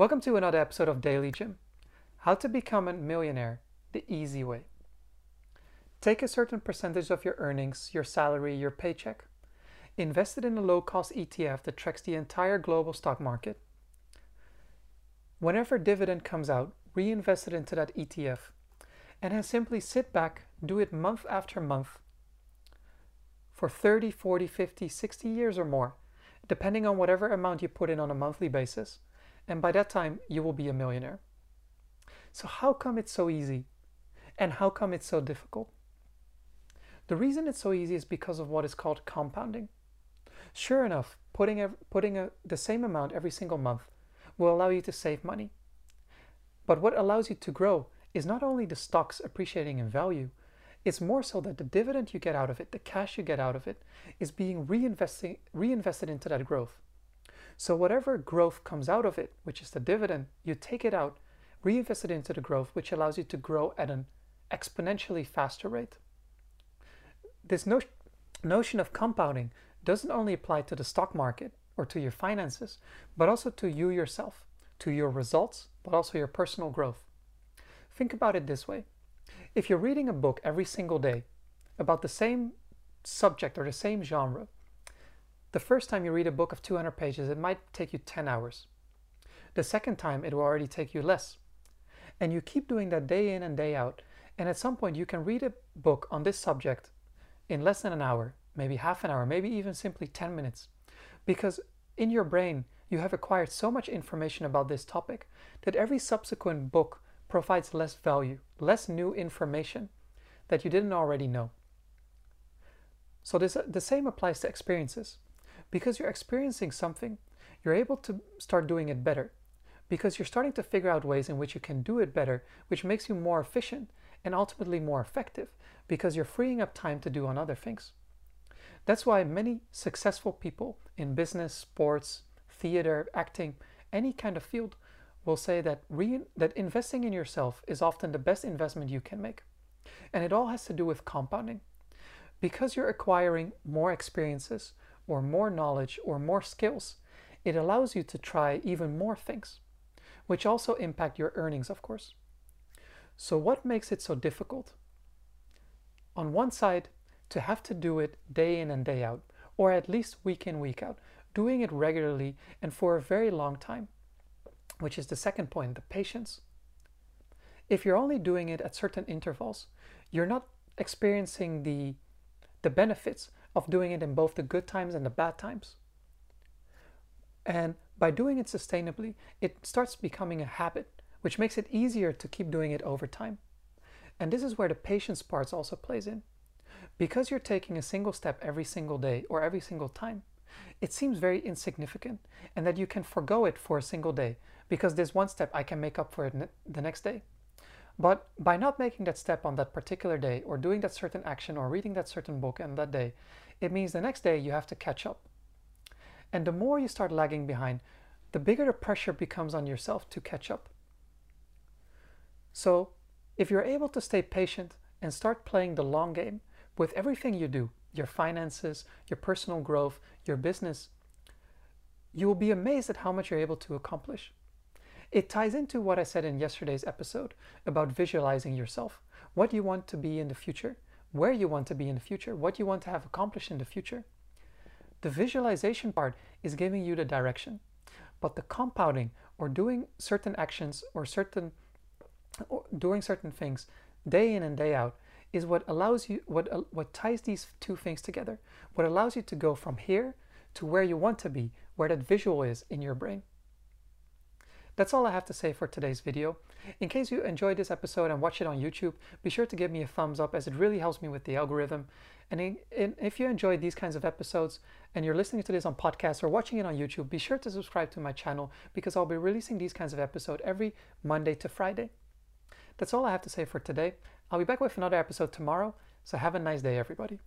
Welcome to another episode of Daily Jim. How to become a millionaire the easy way. Take a certain percentage of your earnings, your salary, your paycheck. Invest it in a low cost ETF that tracks the entire global stock market. Whenever dividend comes out, reinvest it into that ETF. And then simply sit back, do it month after month for 30, 40, 50, 60 years or more, depending on whatever amount you put in on a monthly basis. And by that time, you will be a millionaire. So, how come it's so easy? And how come it's so difficult? The reason it's so easy is because of what is called compounding. Sure enough, putting, a, putting a, the same amount every single month will allow you to save money. But what allows you to grow is not only the stocks appreciating in value, it's more so that the dividend you get out of it, the cash you get out of it, is being reinvested into that growth. So whatever growth comes out of it, which is the dividend, you take it out, reinvest it into the growth, which allows you to grow at an exponentially faster rate. This no notion of compounding doesn't only apply to the stock market or to your finances, but also to you yourself, to your results, but also your personal growth. Think about it this way. If you're reading a book every single day about the same subject or the same genre, the first time you read a book of 200 pages, it might take you 10 hours. The second time, it will already take you less. And you keep doing that day in and day out. And at some point, you can read a book on this subject in less than an hour, maybe half an hour, maybe even simply 10 minutes. Because in your brain, you have acquired so much information about this topic that every subsequent book provides less value, less new information that you didn't already know. So this, the same applies to experiences. Because you're experiencing something, you're able to start doing it better. Because you're starting to figure out ways in which you can do it better, which makes you more efficient and ultimately more effective because you're freeing up time to do on other things. That's why many successful people in business, sports, theater, acting, any kind of field will say that, that investing in yourself is often the best investment you can make. And it all has to do with compounding. Because you're acquiring more experiences or more knowledge or more skills, it allows you to try even more things, which also impact your earnings, of course. So, what makes it so difficult? On one side, to have to do it day in and day out, or at least week in, week out, doing it regularly and for a very long time which is the second point, the patience. If you're only doing it at certain intervals, you're not experiencing the, the benefits of doing it in both the good times and the bad times. And by doing it sustainably, it starts becoming a habit, which makes it easier to keep doing it over time. And this is where the patience part also plays in. Because you're taking a single step every single day or every single time, it seems very insignificant and that you can forego it for a single day because there's one step I can make up for it the next day. But by not making that step on that particular day or doing that certain action or reading that certain book on that day, it means the next day you have to catch up. And the more you start lagging behind, the bigger the pressure becomes on yourself to catch up. So, if you're able to stay patient and start playing the long game with everything you do, your finances, your personal growth, your business, you will be amazed at how much you're able to accomplish. It ties into what I said in yesterday's episode about visualizing yourself, what you want to be in the future, where you want to be in the future, what you want to have accomplished in the future. The visualization part is giving you the direction, but the compounding or doing certain actions or certain or doing certain things day in and day out is what allows you what uh, what ties these two things together. What allows you to go from here to where you want to be, where that visual is in your brain. That's all I have to say for today's video. In case you enjoyed this episode and watch it on YouTube, be sure to give me a thumbs up as it really helps me with the algorithm. And, in, in, if you enjoyed these kinds of episodes and you're listening to this on podcast or watching it on YouTube, be sure to subscribe to my channel because I'll be releasing these kinds of episodes every Monday to Friday. That's all I have to say for today. I'll be back with another episode tomorrow, so have a nice day, everybody.